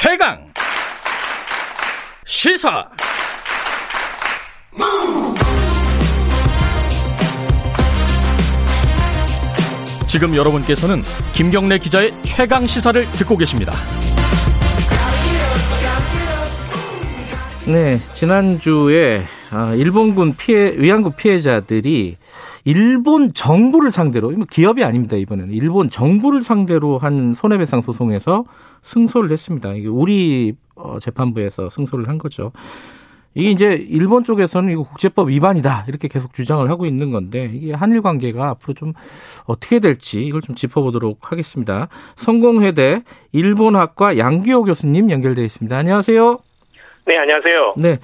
최강 시사 지금 여러분께서는 김경래 기자의 최강 시사를 듣고 계십니다. 네, 지난주에 아, 일본군 피해 위안부 피해자들이 일본 정부를 상대로 기업이 아닙니다 이번에는 일본 정부를 상대로 한 손해배상 소송에서 승소를 했습니다. 이게 우리 어, 재판부에서 승소를 한 거죠. 이게 이제 일본 쪽에서는 이거 국제법 위반이다 이렇게 계속 주장을 하고 있는 건데 이게 한일 관계가 앞으로 좀 어떻게 될지 이걸 좀 짚어보도록 하겠습니다. 성공회대 일본학과 양규호 교수님 연결돼 있습니다. 안녕하세요. 네, 안녕하세요. 네.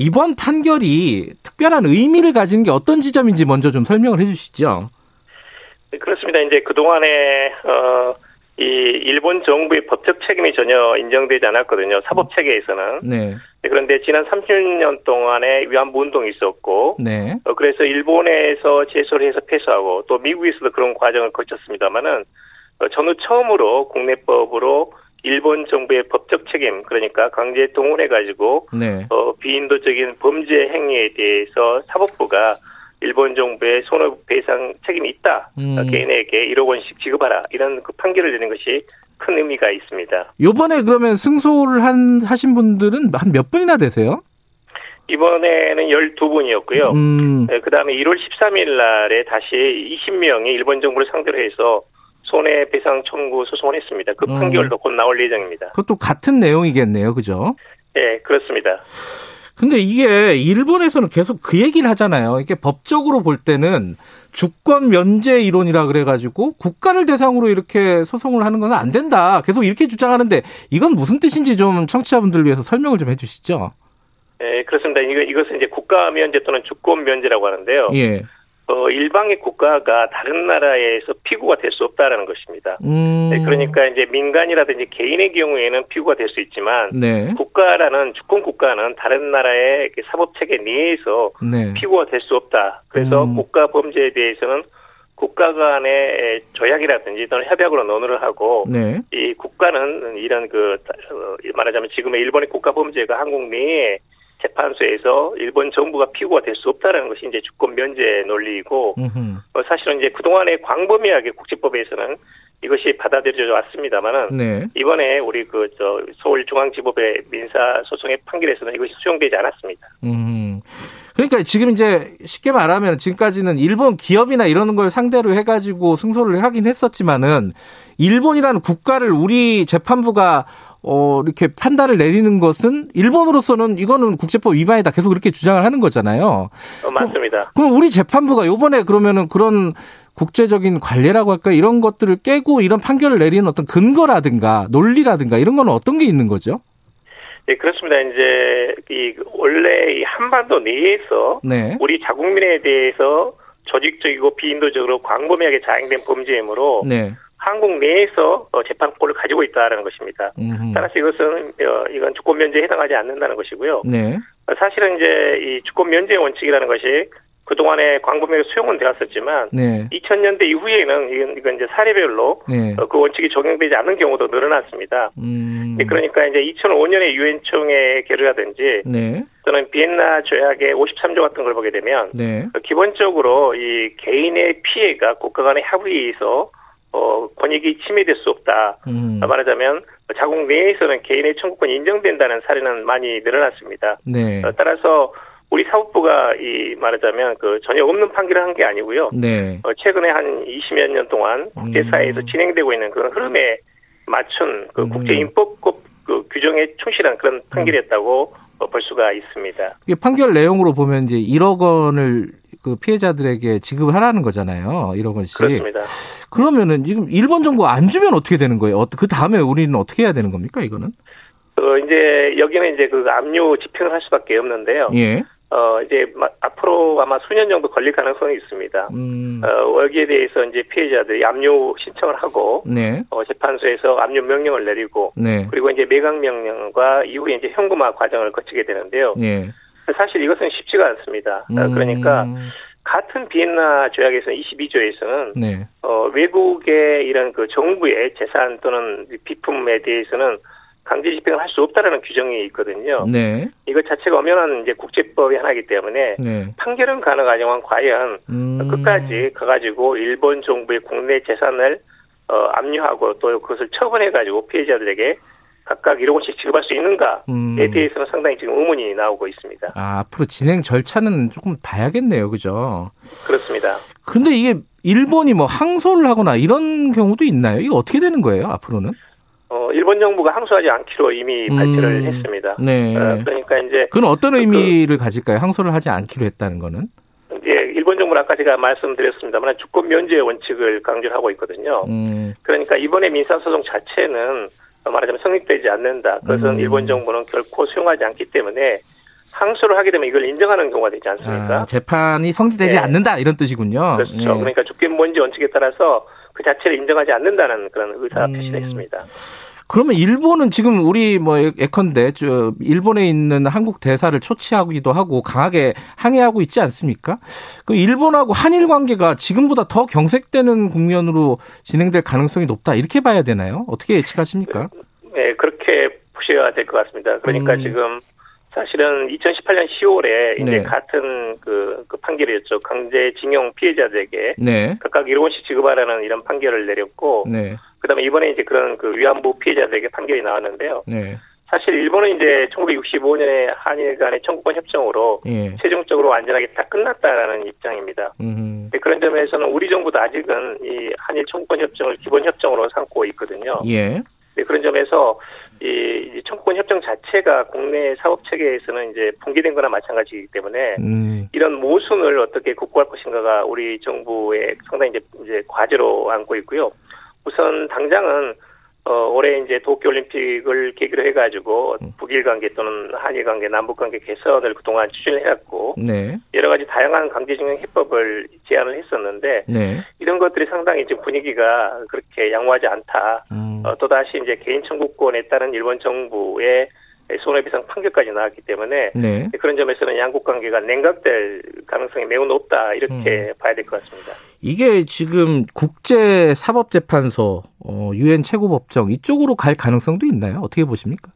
이번 판결이 특별한 의미를 가진 게 어떤 지점인지 먼저 좀 설명을 해 주시죠. 네, 그렇습니다. 이제 그 동안에, 어, 이 일본 정부의 법적 책임이 전혀 인정되지 않았거든요. 사법 체계에서는. 네. 네 그런데 지난 30년 동안에 위안부 운동이 있었고, 네. 어, 그래서 일본에서 제소를 해서 패소하고 또 미국에서도 그런 과정을 거쳤습니다만은 어, 전후 처음으로 국내법으로 일본 정부의 법적 책임 그러니까 강제 동원해 가지고 네. 어, 비인도적인 범죄 행위에 대해서 사법부가 일본 정부의 손해배상 책임이 있다. 음. 개인에게 1억 원씩 지급하라. 이런 그 판결을 내는 것이 큰 의미가 있습니다. 요번에 그러면 승소를 한 하신 분들은 한 몇 분이나 되세요? 이번에는 12분이었고요. 음. 네, 그 다음에 1월 13일 날에 다시 20명이 일본 정부를 상대로 해서 손해배상 청구 소송을 했습니다. 그 음. 판결도 음. 곧 나올 예정입니다. 그것도 같은 내용이겠네요. 그죠? 네, 그렇습니다. 근데 이게 일본에서는 계속 그 얘기를 하잖아요. 이게 법적으로 볼 때는 주권 면제 이론이라 그래가지고 국가를 대상으로 이렇게 소송을 하는 건 안 된다. 계속 이렇게 주장하는데 이건 무슨 뜻인지 좀 청취자분들 위해서 설명을 좀 해주시죠. 네, 그렇습니다. 이거, 이것은 이제 국가 면제 또는 주권 면제라고 하는데요. 예. 어, 일방의 국가가 다른 나라에서 피고가 될 수 없다라는 것입니다. 음. 네, 그러니까 이제 민간이라든지 개인의 경우에는 피고가 될 수 있지만 네. 국가라는 주권 국가는 다른 나라의 사법 체계 내에서 네. 피고가 될 수 없다. 그래서 음. 국가 범죄에 대해서는 국가 간의 조약이라든지 또는 협약으로 논의를 하고 네. 이 국가는 이런 그 어, 말하자면 지금의 일본의 국가 범죄가 한국 내에 재판소에서 일본 정부가 피고가 될 수 없다라는 것이 이제 주권 면제 논리이고 어, 사실은 이제 그동안의 광범위하게 국제법에서는 이것이 받아들여져 왔습니다만은 네. 이번에 우리 그 저 서울중앙지법의 민사 소송의 판결에서는 이것이 수용되지 않았습니다. 음. 그러니까 지금 이제 쉽게 말하면 지금까지는 일본 기업이나 이러는 걸 상대로 해가지고 승소를 하긴 했었지만은 일본이라는 국가를 우리 재판부가 어, 이렇게 판단을 내리는 것은 일본으로서는 이거는 국제법 위반이다. 계속 그렇게 주장을 하는 거잖아요. 어, 맞습니다. 그럼, 우리 재판부가 요번에 그러면은 그런 국제적인 관례라고 할까 이런 것들을 깨고 이런 판결을 내리는 어떤 근거라든가 논리라든가 이런 건 어떤 게 있는 거죠? 네, 그렇습니다. 이제 이 원래 이 한반도 내에서 네. 우리 자국민에 대해서 조직적이고 비인도적으로 광범위하게 자행된 범죄이므로 네. 한국 내에서 어, 재판권을 가지고 있다는 것입니다. 음흠. 따라서 이것은 어, 이건 주권 면제에 해당하지 않는다는 것이고요. 네. 사실은 이제 이 주권 면제 원칙이라는 것이 그동안에 광범위하게 수용은 되었었지만 네. 2000년대 이후에는 이건, 이건 이제 사례별로 네. 어, 그 원칙이 적용되지 않는 경우도 늘어났습니다. 음. 네, 그러니까 이제 2005년에 유엔 총회 결의라든지 네. 또는 비엔나 조약의 53조 같은 걸 보게 되면 네. 기본적으로 이 개인의 피해가 국가 간의 합의에서 어, 권익이 침해될 수 없다. 음. 말하자면 자국 내에서는 개인의 청구권이 인정된다는 사례는 많이 늘어났습니다. 네. 어, 따라서 우리 사법부가 이 말하자면 그 전혀 없는 판결을 한 게 아니고요. 네. 어, 최근에 한 20여 년 동안 국제사회에서 음. 진행되고 있는 그런 흐름에 맞춘 그 음. 국제인법급 그 규정에 충실한 그런 판결이었다고 음. 볼 수가 있습니다. 이 판결 내용으로 보면 이제 1억 원을 그 피해자들에게 지급을 하라는 거잖아요. 1억 원씩. 그렇습니다. 그러면은 지금 일본 정부가 안 주면 어떻게 되는 거예요? 어, 그 다음에 우리는 어떻게 해야 되는 겁니까? 이거는? 어, 이제 여기는 이제 그 압류 집행을 할 수밖에 없는데요. 예. 어, 이제 앞으로 아마 수년 정도 걸릴 가능성이 있습니다. 음. 어, 여기에 대해서 이제 피해자들이 압류 신청을 하고, 네. 어, 재판소에서 압류 명령을 내리고, 네. 그리고 이제 매각 명령과 이후에 이제 현금화 과정을 거치게 되는데요. 네. 사실 이것은 쉽지가 않습니다. 어, 음. 그러니까 같은 비엔나 조약에서 22조에서는 네. 어, 외국의 이런 그 정부의 재산 또는 비품에 대해서는 강제 집행을 할 수 없다라는 규정이 있거든요. 네. 이것 자체가 엄연한 이제 국제법이 하나이기 때문에 네. 판결은 가능하지만 과연 음. 끝까지 가가지고 일본 정부의 국내 재산을 어, 압류하고 또 그것을 처분해가지고 피해자들에게 각각 1억 원씩 지급할 수 있는가에 음. 대해서는 상당히 지금 의문이 나오고 있습니다. 아, 앞으로 진행 절차는 조금 봐야겠네요. 그죠? 그렇습니다. 근데 이게 일본이 뭐 항소를 하거나 이런 경우도 있나요? 이게 어떻게 되는 거예요, 앞으로는? 어, 일본 정부가 항소하지 않기로 이미 음, 발표를 했습니다. 네. 어, 그러니까 이제. 그건 어떤 그 의미를 그, 가질까요? 항소를 하지 않기로 했다는 거는? 예, 일본 정부는 아까 제가 말씀드렸습니다만 주권 면제 원칙을 강조하고 있거든요. 음. 그러니까 이번에 민사소송 자체는 말하자면 성립되지 않는다. 그것은 음. 일본 정부는 결코 수용하지 않기 때문에 항소를 하게 되면 이걸 인정하는 경우가 되지 않습니까? 아, 재판이 성립되지 네. 않는다 이런 뜻이군요. 그렇죠. 예. 그러니까 주권 면제 원칙에 따라서 그 자체를 인정하지 않는다는 그런 의사 표시를 음. 했습니다. 그러면 일본은 지금 우리 뭐 예컨대 저 일본에 있는 한국 대사를 초치하기도 하고 강하게 항의하고 있지 않습니까? 그 일본하고 한일 관계가 지금보다 더 경색되는 국면으로 진행될 가능성이 높다 이렇게 봐야 되나요? 어떻게 예측하십니까? 네, 그렇게 보셔야 될 것 같습니다. 그러니까 음. 지금 사실은 2018년 10월에 이제 네. 같은 그, 그 판결이었죠. 강제징용 피해자들에게 네. 각각 1억 원씩 지급하라는 이런 판결을 내렸고, 네. 그다음에 이번에 이제 그런 그 위안부 피해자들에게 판결이 나왔는데요. 네. 사실 일본은 이제 1965년에 한일 간의 청구권 협정으로 예. 최종적으로 완전하게 다 끝났다라는 입장입니다. 음. 그런 점에서는 우리 정부도 아직은 이 한일 청구권 협정을 기본 협정으로 삼고 있거든요. 예. 네, 그런 점에서 이 청구권 협정 자체가 국내 사법 체계에서는 이제 붕괴된 거나 마찬가지이기 때문에 음. 이런 모순을 어떻게 극복할 것인가가 우리 정부의 상당히 이제, 이제 과제로 안고 있고요. 우선 당장은 어, 올해 이제 도쿄올림픽을 계기로 해가지고 음. 북일 관계 또는 한일 관계, 남북 관계 개선을 그동안 추진을 해왔고 네. 여러 가지 다양한 강제징용 해법을 제안을 했었는데 네. 이런 것들이 상당히 지금 분위기가 그렇게 양호하지 않다. 음. 어, 또 다시 이제 개인 청구권에 따른 일본 정부의 손해배상 판결까지 나왔기 때문에 네. 그런 점에서는 양국 관계가 냉각될 가능성이 매우 높다 이렇게 음. 봐야 될 것 같습니다. 이게 지금 국제 사법재판소, 어, 유엔 최고법정 이쪽으로 갈 가능성도 있나요? 어떻게 보십니까?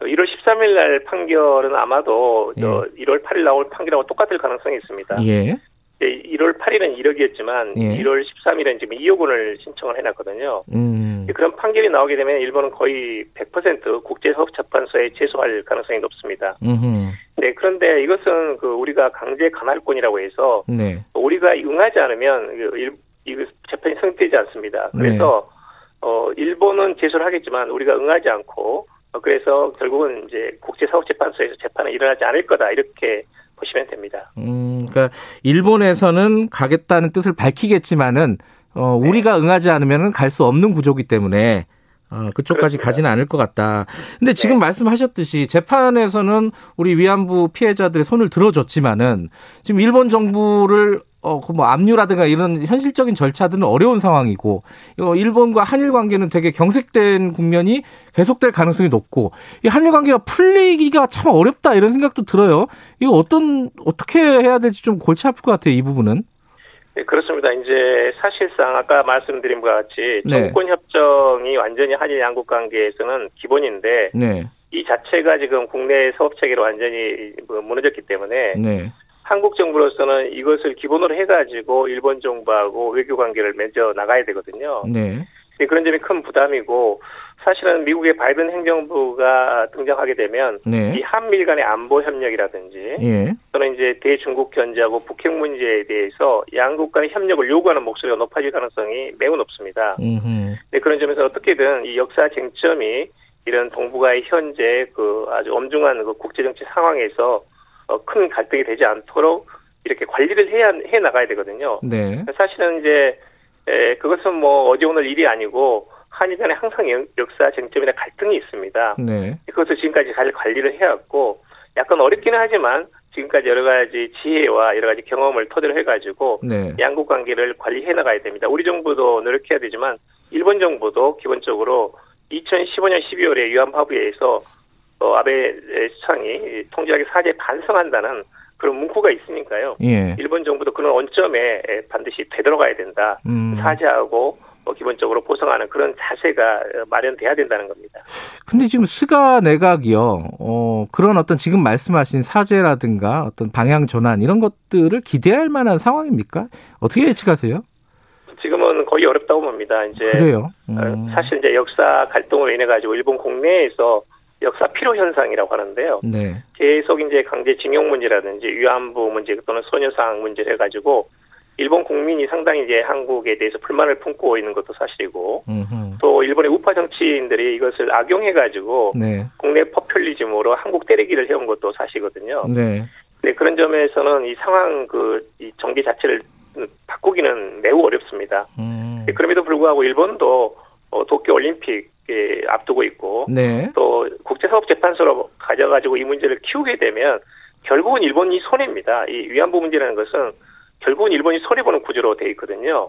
1월 13일 날 판결은 아마도 예. 1월 8일 나올 판결하고 똑같을 가능성이 있습니다. 예. 1월 8일은 1억이었지만 예. 1월 13일은 지금 2억 원을 신청을 해놨거든요. 음. 그런 판결이 나오게 되면 일본은 거의 100% 국제사법재판소에 제소할 가능성이 높습니다. 음흠. 네, 그런데 이것은 그 우리가 강제 감할권이라고 해서 네. 우리가 응하지 않으면 이 재판이 성립되지 않습니다. 그래서 네. 어 일본은 제소를 하겠지만 우리가 응하지 않고 어, 그래서 결국은 이제 국제사법재판소에서 재판은 일어나지 않을 거다 이렇게 보시면 됩니다. 음, 그러니까 일본에서는 가겠다는 뜻을 밝히겠지만은 어, 우리가 네. 응하지 않으면 갈 수 없는 구조기 때문에 어, 그쪽까지 그렇습니다. 가지는 않을 것 같다. 근데 지금 네. 말씀하셨듯이 재판에서는 우리 위안부 피해자들의 손을 들어줬지만은 지금 일본 정부를 어, 그 뭐 압류라든가 이런 현실적인 절차들은 어려운 상황이고, 어, 일본과 한일 관계는 되게 경색된 국면이 계속될 가능성이 높고, 이 한일 관계가 풀리기가 참 어렵다 이런 생각도 들어요. 이거 어떤, 어떻게 해야 될지 좀 골치 아플 것 같아요, 이 부분은. 네, 그렇습니다. 이제 사실상 아까 말씀드린 것 같이 네. 정권 협정이 완전히 한일 양국 관계에서는 기본인데, 네. 이 자체가 지금 국내 사업 체계로 완전히 뭐 무너졌기 때문에, 네. 한국 정부로서는 이것을 기본으로 해가지고 일본 정부하고 외교 관계를 맺어 나가야 되거든요. 네. 그런 점이 큰 부담이고 사실은 미국의 바이든 행정부가 등장하게 되면 네. 이 한미일 간의 안보 협력이라든지 예. 또는 이제 대중국 견제하고 북핵 문제에 대해서 양국 간의 협력을 요구하는 목소리가 높아질 가능성이 매우 높습니다. 네, 그런 점에서 어떻게든 이 역사 쟁점이 이런 동북아의 현재 그 아주 엄중한 그 국제 정치 상황에서 어, 큰 갈등이 되지 않도록 이렇게 관리를 해야 해 나가야 되거든요. 네. 사실은 이제 에, 그것은 뭐 어제 오늘 일이 아니고 한일 간에 항상 역사 쟁점이나 갈등이 있습니다. 네. 그것을 지금까지 잘 관리를 해왔고 약간 어렵기는 하지만 지금까지 여러 가지 지혜와 여러 가지 경험을 토대로 해가지고 네. 양국 관계를 관리해 나가야 됩니다. 우리 정부도 노력해야 되지만 일본 정부도 기본적으로 2015년 12월에 유한 파부에서 어, 아베 수상이 통제하게 사죄에 반성한다는 그런 문구가 있으니까요. 예. 일본 정부도 그런 원점에 반드시 되돌아가야 된다. 음. 사죄하고 어, 기본적으로 보상하는 그런 자세가 마련돼야 된다는 겁니다. 근데 지금 스가 내각이요, 어, 그런 어떤 지금 말씀하신 사죄라든가 어떤 방향 전환 이런 것들을 기대할 만한 상황입니까? 어떻게 예측하세요? 지금은 거의 어렵다고 봅니다. 이제 그래요. 음. 사실 이제 역사 갈등으로 인해 가지고 일본 국내에서 역사 필요 현상이라고 하는데요. 네. 계속 이제 강제징용 문제라든지 위안부 문제 또는 소녀상 문제를 해가지고 일본 국민이 상당히 이제 한국에 대해서 불만을 품고 있는 것도 사실이고 음흠. 또 일본의 우파 정치인들이 이것을 악용해가지고 네. 국내 포퓰리즘으로 한국 때리기를 해온 것도 사실이거든요. 네. 네 그런 점에서는 이 상황 그 이 정기 자체를 바꾸기는 매우 어렵습니다. 음. 네, 그럼에도 불구하고 일본도 어, 도쿄 올림픽 앞두고 있고 네. 또 국제사법재판소로 가져가지고 이 문제를 키우게 되면 결국은 일본이 손해입니다. 이 위안부 문제라는 것은 결국은 일본이 손해보는 구조로 돼 있거든요.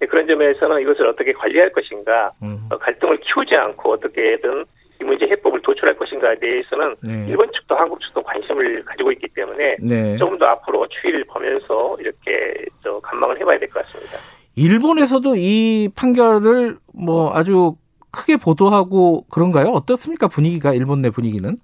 네, 그런 점에서는 이것을 어떻게 관리할 것인가, 어, 갈등을 키우지 않고 어떻게든 이 문제 해법을 도출할 것인가에 대해서는 네. 일본 측도 한국 측도 관심을 가지고 있기 때문에 네. 조금 더 앞으로 추이를 보면서 이렇게 저 감망을 해봐야 될 것 같습니다. 일본에서도 이 판결을 뭐 아주 크게 보도하고 그런가요? 어떻습니까 분위기가 일본 내 분위기는?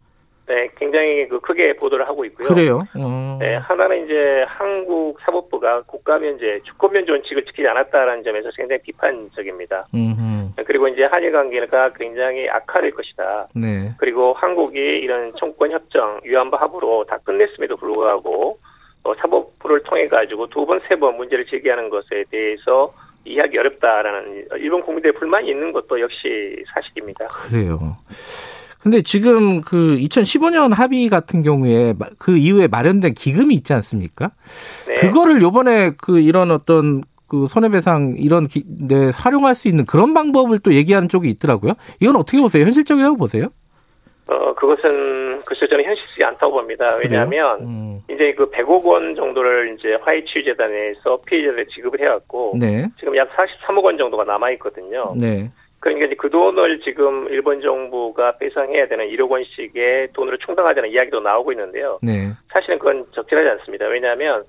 네, 굉장히 그 크게 보도를 하고 있고요. 그래요? 어. 네, 하나는 이제 한국 사법부가 국가 면제, 주권 면제 원칙을 지키지 않았다라는 점에서 굉장히 비판적입니다. 음흠. 그리고 이제 한일 관계가 굉장히 악화될 것이다. 네. 그리고 한국이 이런 청구권 협정, 위안부 합의로 다 끝냈음에도 불구하고 어, 사법부를 통해 가지고 두 번, 세 번 문제를 제기하는 것에 대해서 이해하기 어렵다라는 일본 국민들의 불만이 있는 것도 역시 사실입니다. 그래요. 근데 지금 그 2015년 합의 같은 경우에 그 이후에 마련된 기금이 있지 않습니까? 네. 그거를 요번에 그 이런 어떤 그 손해배상 이런 기, 네, 활용할 수 있는 그런 방법을 또 얘기하는 쪽이 있더라고요. 이건 어떻게 보세요? 현실적이라고 보세요? 어, 그것은 글쎄 저는 현실적이 않다고 봅니다. 왜냐하면 음. 이제 그 100억 원 정도를 이제 화해치유재단에서 피해자들 지급을 해왔고 네. 지금 약 43억 원 정도가 남아 있거든요. 네. 그러니까 이제 그 돈을 지금 일본 정부가 배상해야 되는 1억 원씩의 돈으로 충당하자는 이야기도 나오고 있는데요. 네. 사실은 그건 적절하지 않습니다. 왜냐하면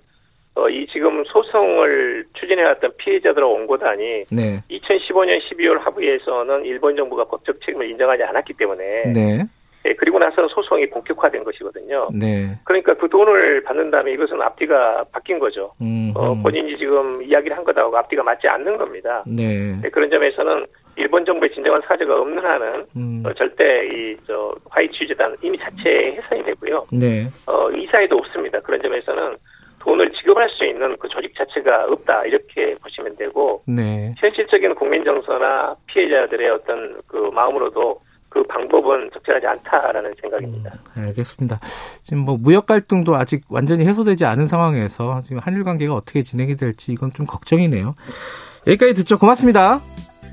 어, 이 지금 소송을 추진해왔던 피해자들의 원고단이 네. 2015년 12월 합의에서는 일본 정부가 법적 책임을 인정하지 않았기 때문에 네. 예, 그리고 나서는 소송이 본격화된 것이거든요. 네. 그러니까 그 돈을 받는 다음에 이것은 앞뒤가 바뀐 거죠. 어, 본인이 지금 이야기를 한 것하고 앞뒤가 맞지 않는 겁니다. 네. 네, 그런 점에서는 일본 정부의 진정한 사죄가 없는 한은 음. 어, 절대 이저 화이 취재단 이미 자체 해산이 되고요. 네. 어, 이사에도 없습니다. 그런 점에서는 돈을 지급할 수 있는 그 조직 자체가 없다 이렇게 보시면 되고 네. 현실적인 국민 정서나 피해자들의 어떤 그 마음으로도 그 방법은 적절하지 않다라는 생각입니다. 음, 알겠습니다. 지금 뭐 무역 갈등도 아직 완전히 해소되지 않은 상황에서 지금 한일 관계가 어떻게 진행이 될지 이건 좀 걱정이네요. 여기까지 듣죠. 고맙습니다.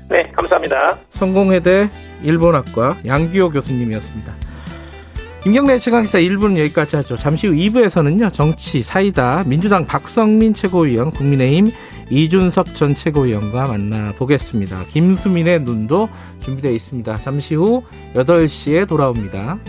네, 감사합니다. 성공회대 일본학과 양규호 교수님이었습니다. 김경래 최강기사 1부는 여기까지 하죠. 잠시 후 2부에서는요. 정치, 사이다, 민주당 박성민 최고위원, 국민의힘 이준석 전 최고위원과 만나보겠습니다. 김수민의 눈도 준비되어 있습니다. 잠시 후 8시에 돌아옵니다.